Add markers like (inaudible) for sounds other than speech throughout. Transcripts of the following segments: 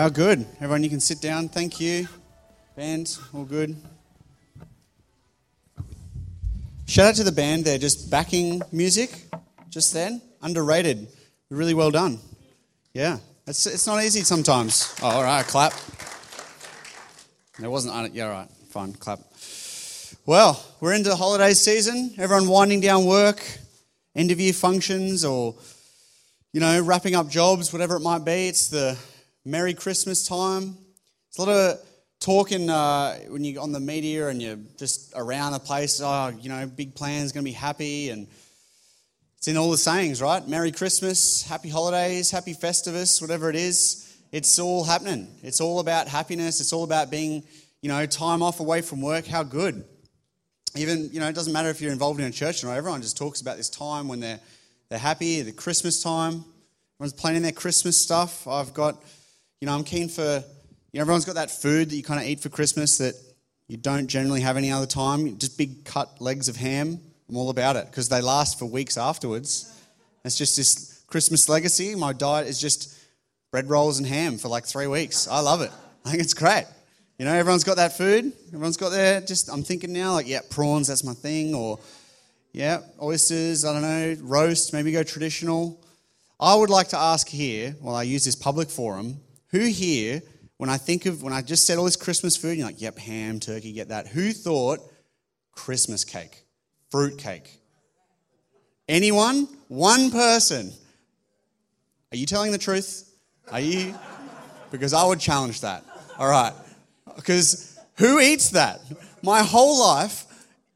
How good. Everyone, you can sit down. Thank you. Band, all good. Shout out to the band. They're just backing music just then. Underrated. Really well done. Yeah. It's, it's not easy sometimes. Oh, all right, clap. There wasn't on. Yeah, all right. Fine, clap. Well, we're into the holiday season. Everyone winding down work, end of year functions, or, you know, wrapping up jobs, whatever it might be. It's the Merry Christmas time. There's a lot of talk in, uh, when you're on the media and you're just around the place, oh, you know, big plans, going to be happy. And it's in all the sayings, right? Merry Christmas, Happy Holidays, Happy Festivus, whatever it is. It's all happening. It's all about happiness. It's all about being, you know, time off away from work. How good. Even, you know, it doesn't matter if you're involved in a church or not. Everyone just talks about this time when they're, they're happy, the Christmas time. Everyone's planning their Christmas stuff. I've got you know, I'm keen for, you know, everyone's got that food that you kind of eat for Christmas that you don't generally have any other time. Just big cut legs of ham. I'm all about it because they last for weeks afterwards. It's just this Christmas legacy. My diet is just bread rolls and ham for like three weeks. I love it. I think it's great. You know, everyone's got that food. Everyone's got their, just, I'm thinking now, like, yeah, prawns, that's my thing. Or, yeah, oysters, I don't know, roast, maybe go traditional. I would like to ask here, while I use this public forum, who here, when I think of, when I just said all this Christmas food, you're like, yep, ham, turkey, get that. Who thought Christmas cake, fruit cake? Anyone? One person. Are you telling the truth? Are you? Because I would challenge that. All right. Because who eats that? My whole life,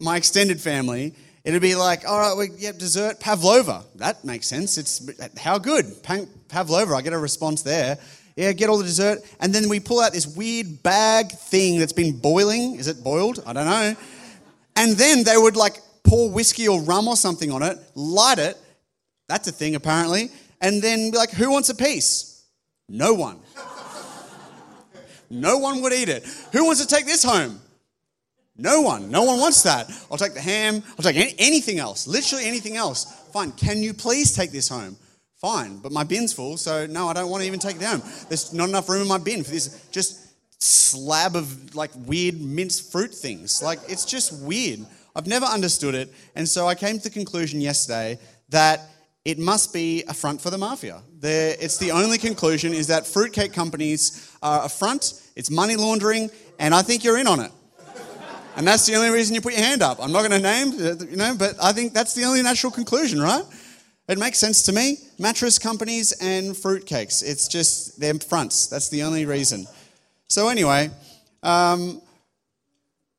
my extended family, it'd be like, all right, we yep, dessert, pavlova. That makes sense. It's how good pavlova. I get a response there. Yeah, get all the dessert. And then we pull out this weird bag thing that's been boiling. Is it boiled? I don't know. And then they would like pour whiskey or rum or something on it, light it. That's a thing apparently. And then be like, who wants a piece? No one. no one would eat it. Who wants to take this home? No one. No one wants that. I'll take the ham. I'll take anything else. Literally anything else. Fine. Can you please take this home? Fine, but my bin's full, so no, I don't want to even take it down. There's not enough room in my bin for this just slab of like weird minced fruit things. Like it's just weird. I've never understood it, and so I came to the conclusion yesterday that it must be a front for the mafia. They're, it's the only conclusion is that fruitcake companies are a front, it's money laundering, and I think you're in on it. And that's the only reason you put your hand up. I'm not going to name, you know, but I think that's the only natural conclusion, right? It makes sense to me. Mattress companies and fruitcakes. It's just their fronts. That's the only reason. So, anyway, um,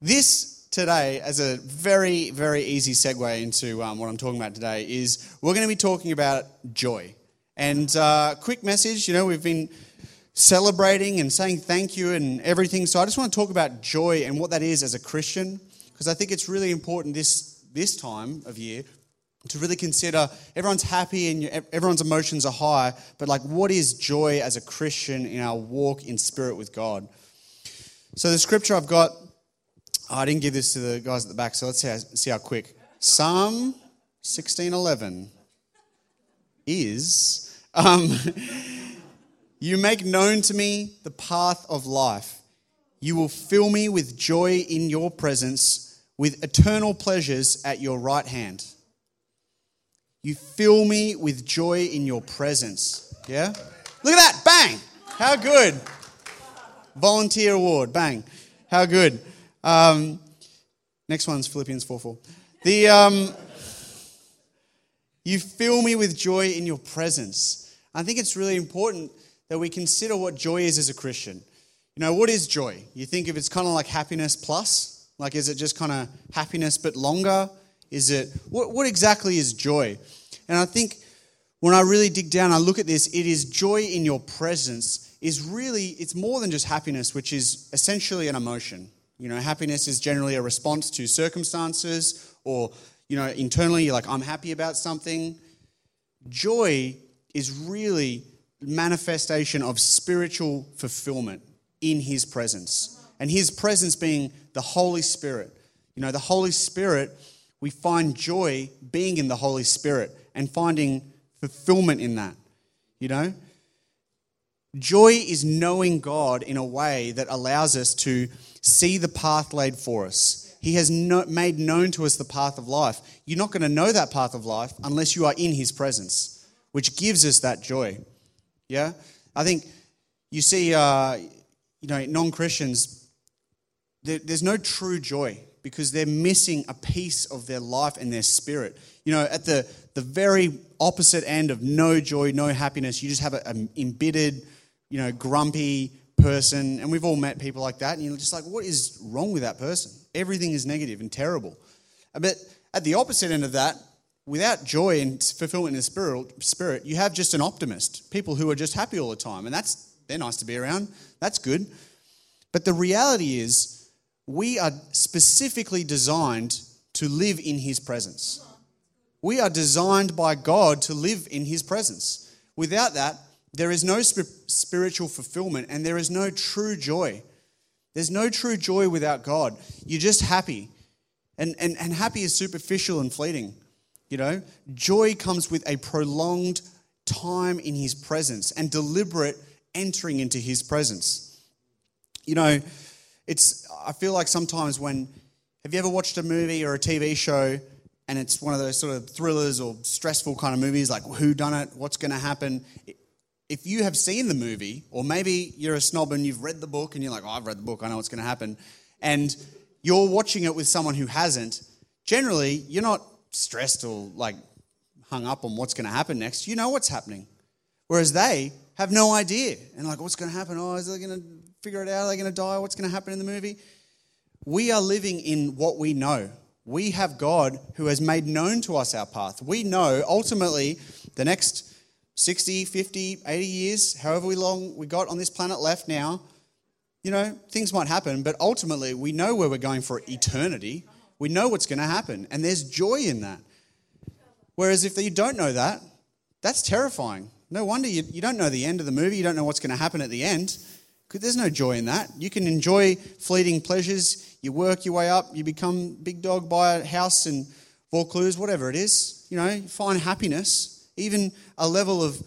this today, as a very, very easy segue into um, what I'm talking about today, is we're going to be talking about joy. And uh, quick message you know, we've been celebrating and saying thank you and everything. So, I just want to talk about joy and what that is as a Christian, because I think it's really important this, this time of year to really consider everyone's happy and everyone's emotions are high, but like what is joy as a Christian in our walk in spirit with God? So the scripture I've got, oh, I didn't give this to the guys at the back, so let's see how, see how quick. Psalm 16:11 is, um, (laughs) "You make known to me the path of life. You will fill me with joy in your presence, with eternal pleasures at your right hand." You fill me with joy in your presence. Yeah? Look at that. Bang. How good. Volunteer award. Bang. How good. Um, next one's Philippians 4 4. The, um, you fill me with joy in your presence. I think it's really important that we consider what joy is as a Christian. You know, what is joy? You think if it's kind of like happiness plus? Like, is it just kind of happiness but longer? Is it, what, what exactly is joy? And I think when I really dig down, I look at this, it is joy in your presence. is really, it's more than just happiness, which is essentially an emotion. You know, happiness is generally a response to circumstances or, you know, internally you're like, I'm happy about something. Joy is really manifestation of spiritual fulfillment in his presence. And his presence being the Holy Spirit. You know, the Holy Spirit, we find joy being in the Holy Spirit and finding fulfillment in that. You know? Joy is knowing God in a way that allows us to see the path laid for us. He has no, made known to us the path of life. You're not going to know that path of life unless you are in His presence, which gives us that joy. Yeah? I think you see, uh, you know, non Christians, there, there's no true joy because they're missing a piece of their life and their spirit. You know, at the, the very opposite end of no joy, no happiness, you just have an embittered, you know, grumpy person. And we've all met people like that. And you're just like, what is wrong with that person? Everything is negative and terrible. But at the opposite end of that, without joy and fulfillment in the spirit, spirit, you have just an optimist, people who are just happy all the time. And that's, they're nice to be around. That's good. But the reality is, we are specifically designed to live in His presence. We are designed by God to live in His presence. Without that, there is no spiritual fulfillment and there is no true joy. There's no true joy without God. You're just happy. And, and, and happy is superficial and fleeting. You know, joy comes with a prolonged time in His presence and deliberate entering into His presence. You know, it's, I feel like sometimes when, have you ever watched a movie or a TV show and it's one of those sort of thrillers or stressful kind of movies like who done it what's going to happen? If you have seen the movie or maybe you're a snob and you've read the book and you're like oh i've read the book i know what's going to happen and you're watching it with someone who hasn't generally you're not stressed or like hung up on what's going to happen next. You know what's happening. Whereas they have no idea and like what's going to happen? Oh is they going to figure it out are they going to die what's going to happen in the movie we are living in what we know we have God who has made known to us our path. We know ultimately the next 60, 50, 80 years, however long we got on this planet left now, you know, things might happen, but ultimately we know where we're going for eternity. We know what's going to happen, and there's joy in that. Whereas if you don't know that, that's terrifying. No wonder you, you don't know the end of the movie, you don't know what's going to happen at the end. There's no joy in that. You can enjoy fleeting pleasures you work your way up, you become big dog, buy a house in Vaucluse, whatever it is. You know, find happiness, even a level of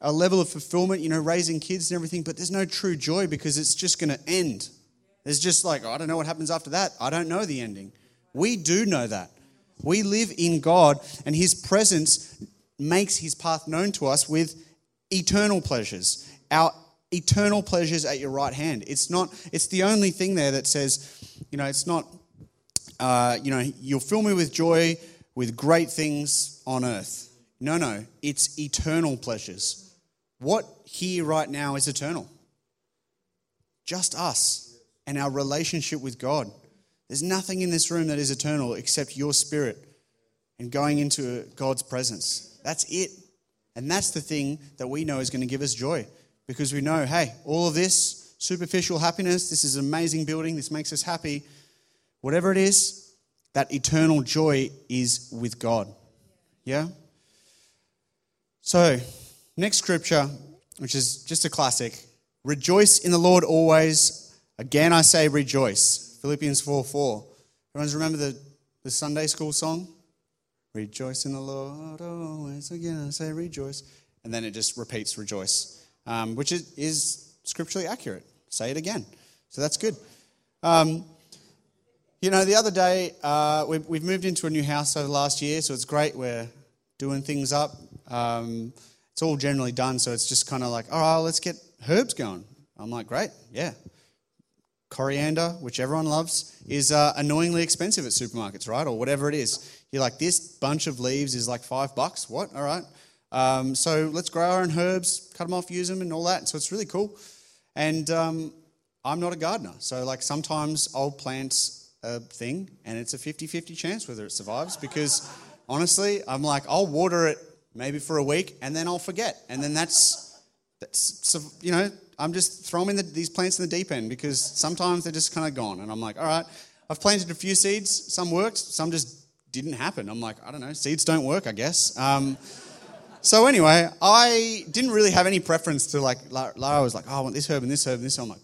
a level of fulfillment, you know, raising kids and everything, but there's no true joy because it's just going to end. There's just like, oh, I don't know what happens after that. I don't know the ending. We do know that. We live in God, and His presence makes His path known to us with eternal pleasures. Our eternal pleasures at your right hand. It's not, it's the only thing there that says, you know, it's not, uh, you know, you'll fill me with joy with great things on earth. No, no, it's eternal pleasures. What here right now is eternal? Just us and our relationship with God. There's nothing in this room that is eternal except your spirit and going into God's presence. That's it. And that's the thing that we know is going to give us joy because we know, hey, all of this superficial happiness, this is an amazing building, this makes us happy. Whatever it is, that eternal joy is with God. Yeah? So, next scripture, which is just a classic Rejoice in the Lord always. Again, I say rejoice. Philippians 4 4. Everyone's remember the, the Sunday school song? Rejoice in the Lord always. Again, I say rejoice. And then it just repeats rejoice, um, which is, is scripturally accurate say it again. So that's good. Um, you know, the other day, uh, we've, we've, moved into a new house over the last year, so it's great. We're doing things up. Um, it's all generally done, so it's just kind of like, all right, let's get herbs going. I'm like, great, yeah. Coriander, which everyone loves, is uh, annoyingly expensive at supermarkets, right? Or whatever it is. You're like, this bunch of leaves is like five bucks. What? All right. Um, so let's grow our own herbs, cut them off, use them, and all that. So it's really cool. And um, I'm not a gardener. So, like, sometimes I'll plant a thing and it's a 50 50 chance whether it survives because honestly, I'm like, I'll water it maybe for a week and then I'll forget. And then that's, that's you know, I'm just throwing the, these plants in the deep end because sometimes they're just kind of gone. And I'm like, all right, I've planted a few seeds. Some worked, some just didn't happen. I'm like, I don't know, seeds don't work, I guess. Um, so anyway, I didn't really have any preference to like, Lara was like, oh, I want this herb and this herb and this. I'm like,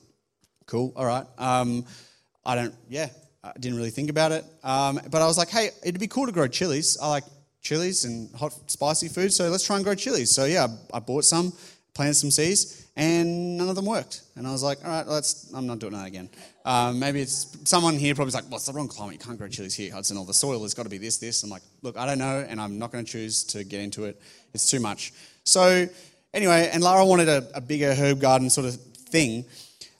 cool, all right. Um, I don't, yeah, I didn't really think about it. Um, but I was like, hey, it'd be cool to grow chilies. I like chilies and hot, spicy food, so let's try and grow chilies. So yeah, I bought some, planted some seeds, and none of them worked. And I was like, all right, let's, I'm not doing that again. Um, maybe it's someone here probably like, what's the wrong climate? You can't grow chilies here, Hudson. All the soil has got to be this, this. I'm like, look, I don't know, and I'm not going to choose to get into it. It's too much. So anyway, and Lara wanted a, a bigger herb garden sort of thing.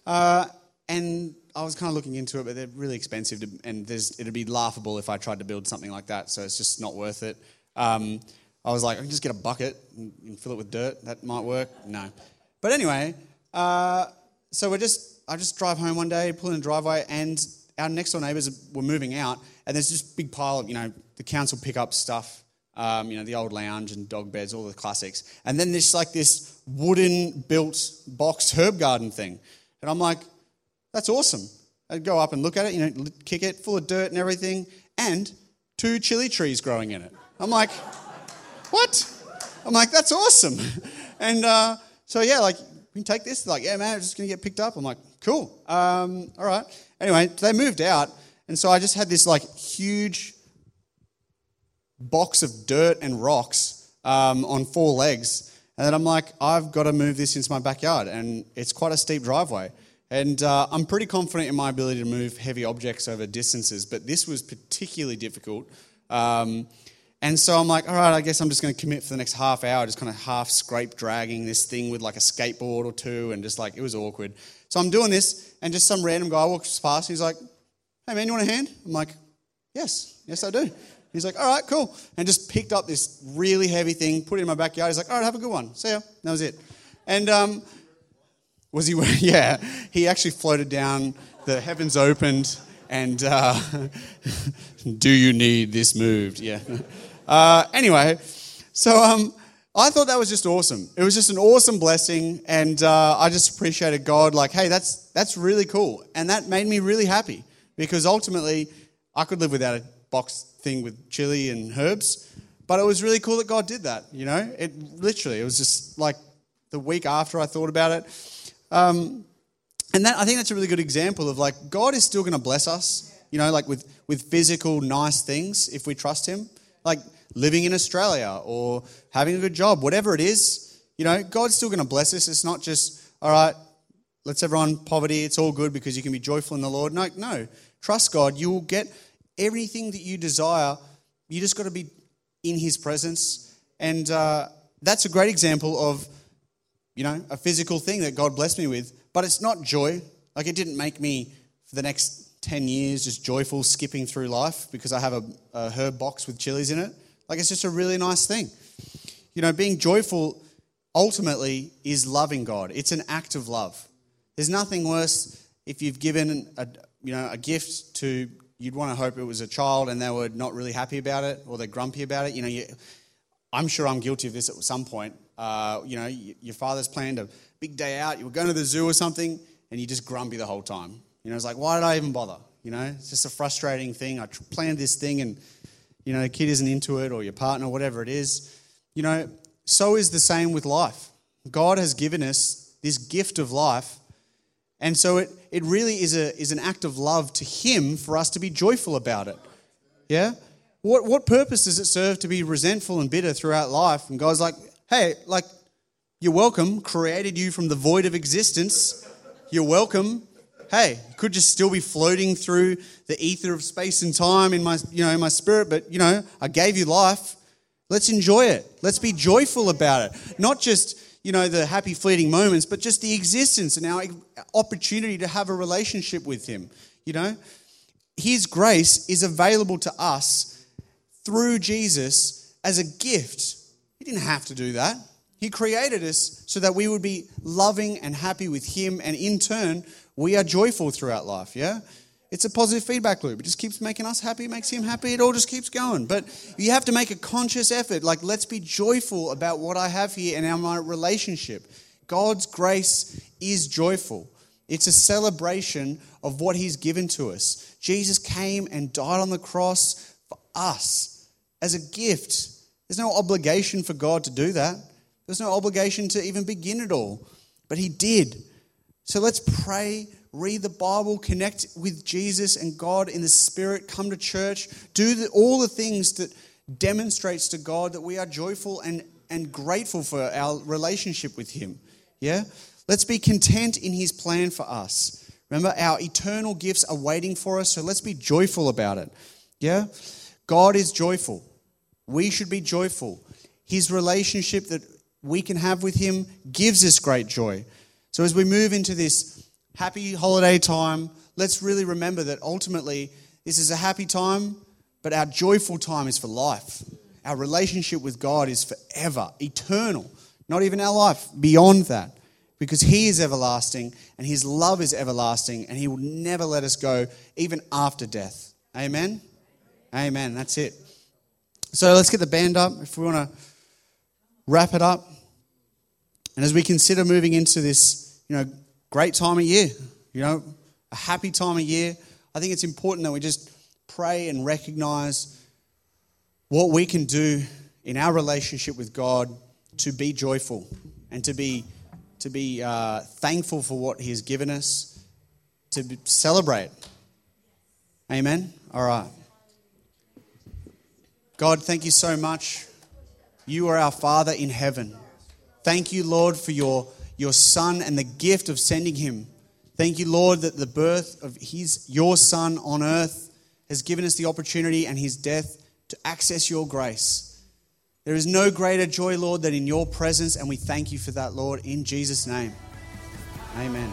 Uh, and I was kind of looking into it, but they're really expensive, to, and it'd be laughable if I tried to build something like that. So it's just not worth it. Um, I was like, I can just get a bucket and, fill it with dirt. That might work. No, but anyway, uh, so we're just I just drive home one day, pull in the driveway, and our next door neighbours were moving out, and there's this big pile of you know the council pick up stuff. Um, you know, the old lounge and dog beds, all the classics. And then there's like this wooden built box herb garden thing. And I'm like, that's awesome. I'd go up and look at it, you know, kick it, full of dirt and everything, and two chili trees growing in it. I'm like, what? I'm like, that's awesome. (laughs) And uh, so, yeah, like, we can take this. They're like, yeah, man, it's just going to get picked up. I'm like, cool. Um, all right. Anyway, they moved out. And so I just had this, like, huge box of dirt and rocks um, on four legs. And then I'm like, I've got to move this into my backyard. And it's quite a steep driveway. And uh, I'm pretty confident in my ability to move heavy objects over distances, but this was particularly difficult. Um, and so I'm like, all right, I guess I'm just going to commit for the next half hour, just kind of half scrape dragging this thing with like a skateboard or two, and just like, it was awkward. So I'm doing this, and just some random guy walks past, and he's like, hey man, you want a hand? I'm like, yes, yes I do. He's like, all right, cool. And just picked up this really heavy thing, put it in my backyard. He's like, all right, have a good one. See ya. That was it. And um, was he? (laughs) Yeah, he actually floated down. The heavens opened, and uh, (laughs) do you need this moved? Yeah. Uh, anyway, so um, I thought that was just awesome. It was just an awesome blessing, and uh, I just appreciated God. Like, hey, that's that's really cool, and that made me really happy because ultimately I could live without a box thing with chili and herbs, but it was really cool that God did that. You know, it literally it was just like the week after I thought about it um, and that, I think that's a really good example of like God is still going to bless us, you know, like with, with physical nice things if we trust Him, like living in Australia or having a good job, whatever it is, you know, God's still going to bless us. It's not just, all right, let's everyone poverty, it's all good because you can be joyful in the Lord. No, no. Trust God. You will get everything that you desire. You just got to be in His presence. And uh, that's a great example of you know, a physical thing that God blessed me with, but it's not joy. Like it didn't make me for the next 10 years just joyful skipping through life because I have a, a herb box with chilies in it. Like it's just a really nice thing. You know, being joyful ultimately is loving God. It's an act of love. There's nothing worse if you've given a, you know, a gift to, you'd want to hope it was a child and they were not really happy about it or they're grumpy about it. You know, you, I'm sure I'm guilty of this at some point uh, you know, your father's planned a big day out, you were going to the zoo or something, and you're just grumpy the whole time. You know, it's like, why did I even bother? You know, it's just a frustrating thing. I planned this thing and, you know, the kid isn't into it or your partner, whatever it is. You know, so is the same with life. God has given us this gift of life. And so it, it really is, a, is an act of love to Him for us to be joyful about it. Yeah? What, what purpose does it serve to be resentful and bitter throughout life? And God's like, hey, like, you're welcome, created you from the void of existence. You're welcome. Hey, could just still be floating through the ether of space and time in my, you know, in my spirit, but you know, I gave you life. Let's enjoy it. Let's be joyful about it. Not just, you know, the happy fleeting moments, but just the existence and our opportunity to have a relationship with Him. You know, His grace is available to us through Jesus as a gift He didn't have to do that. He created us so that we would be loving and happy with Him, and in turn, we are joyful throughout life, yeah? It's a positive feedback loop. It just keeps making us happy, makes Him happy, it all just keeps going. But you have to make a conscious effort. Like, let's be joyful about what I have here and our my relationship. God's grace is joyful. It's a celebration of what He's given to us. Jesus came and died on the cross for us as a gift. There's no obligation for God to do that. There's no obligation to even begin it all. But He did. So let's pray, read the Bible, connect with Jesus and God in the Spirit, come to church, do the, all the things that demonstrates to God that we are joyful and, and grateful for our relationship with Him. Yeah? Let's be content in His plan for us. Remember, our eternal gifts are waiting for us, so let's be joyful about it. Yeah? God is joyful. We should be joyful. His relationship that we can have with Him gives us great joy. So as we move into this happy holiday time, let's really remember that ultimately this is a happy time, but our joyful time is for life. Our relationship with God is forever, eternal, not even our life, beyond that. Because He is everlasting and His love is everlasting and He will never let us go even after death. Amen? Amen. That's it. So let's get the band up if we want to wrap it up. And as we consider moving into this you know, great time of year, you know, a happy time of year. I think it's important that we just pray and recognize what we can do in our relationship with God to be joyful and to be to be uh, thankful for what He has given us, to celebrate. Amen. All right. God, thank you so much. You are our Father in heaven. Thank you, Lord, for your your Son and the gift of sending him. Thank you, Lord, that the birth of his, your Son on earth has given us the opportunity and his death to access your grace. There is no greater joy, Lord, than in your presence, and we thank you for that, Lord, in Jesus' name. Amen.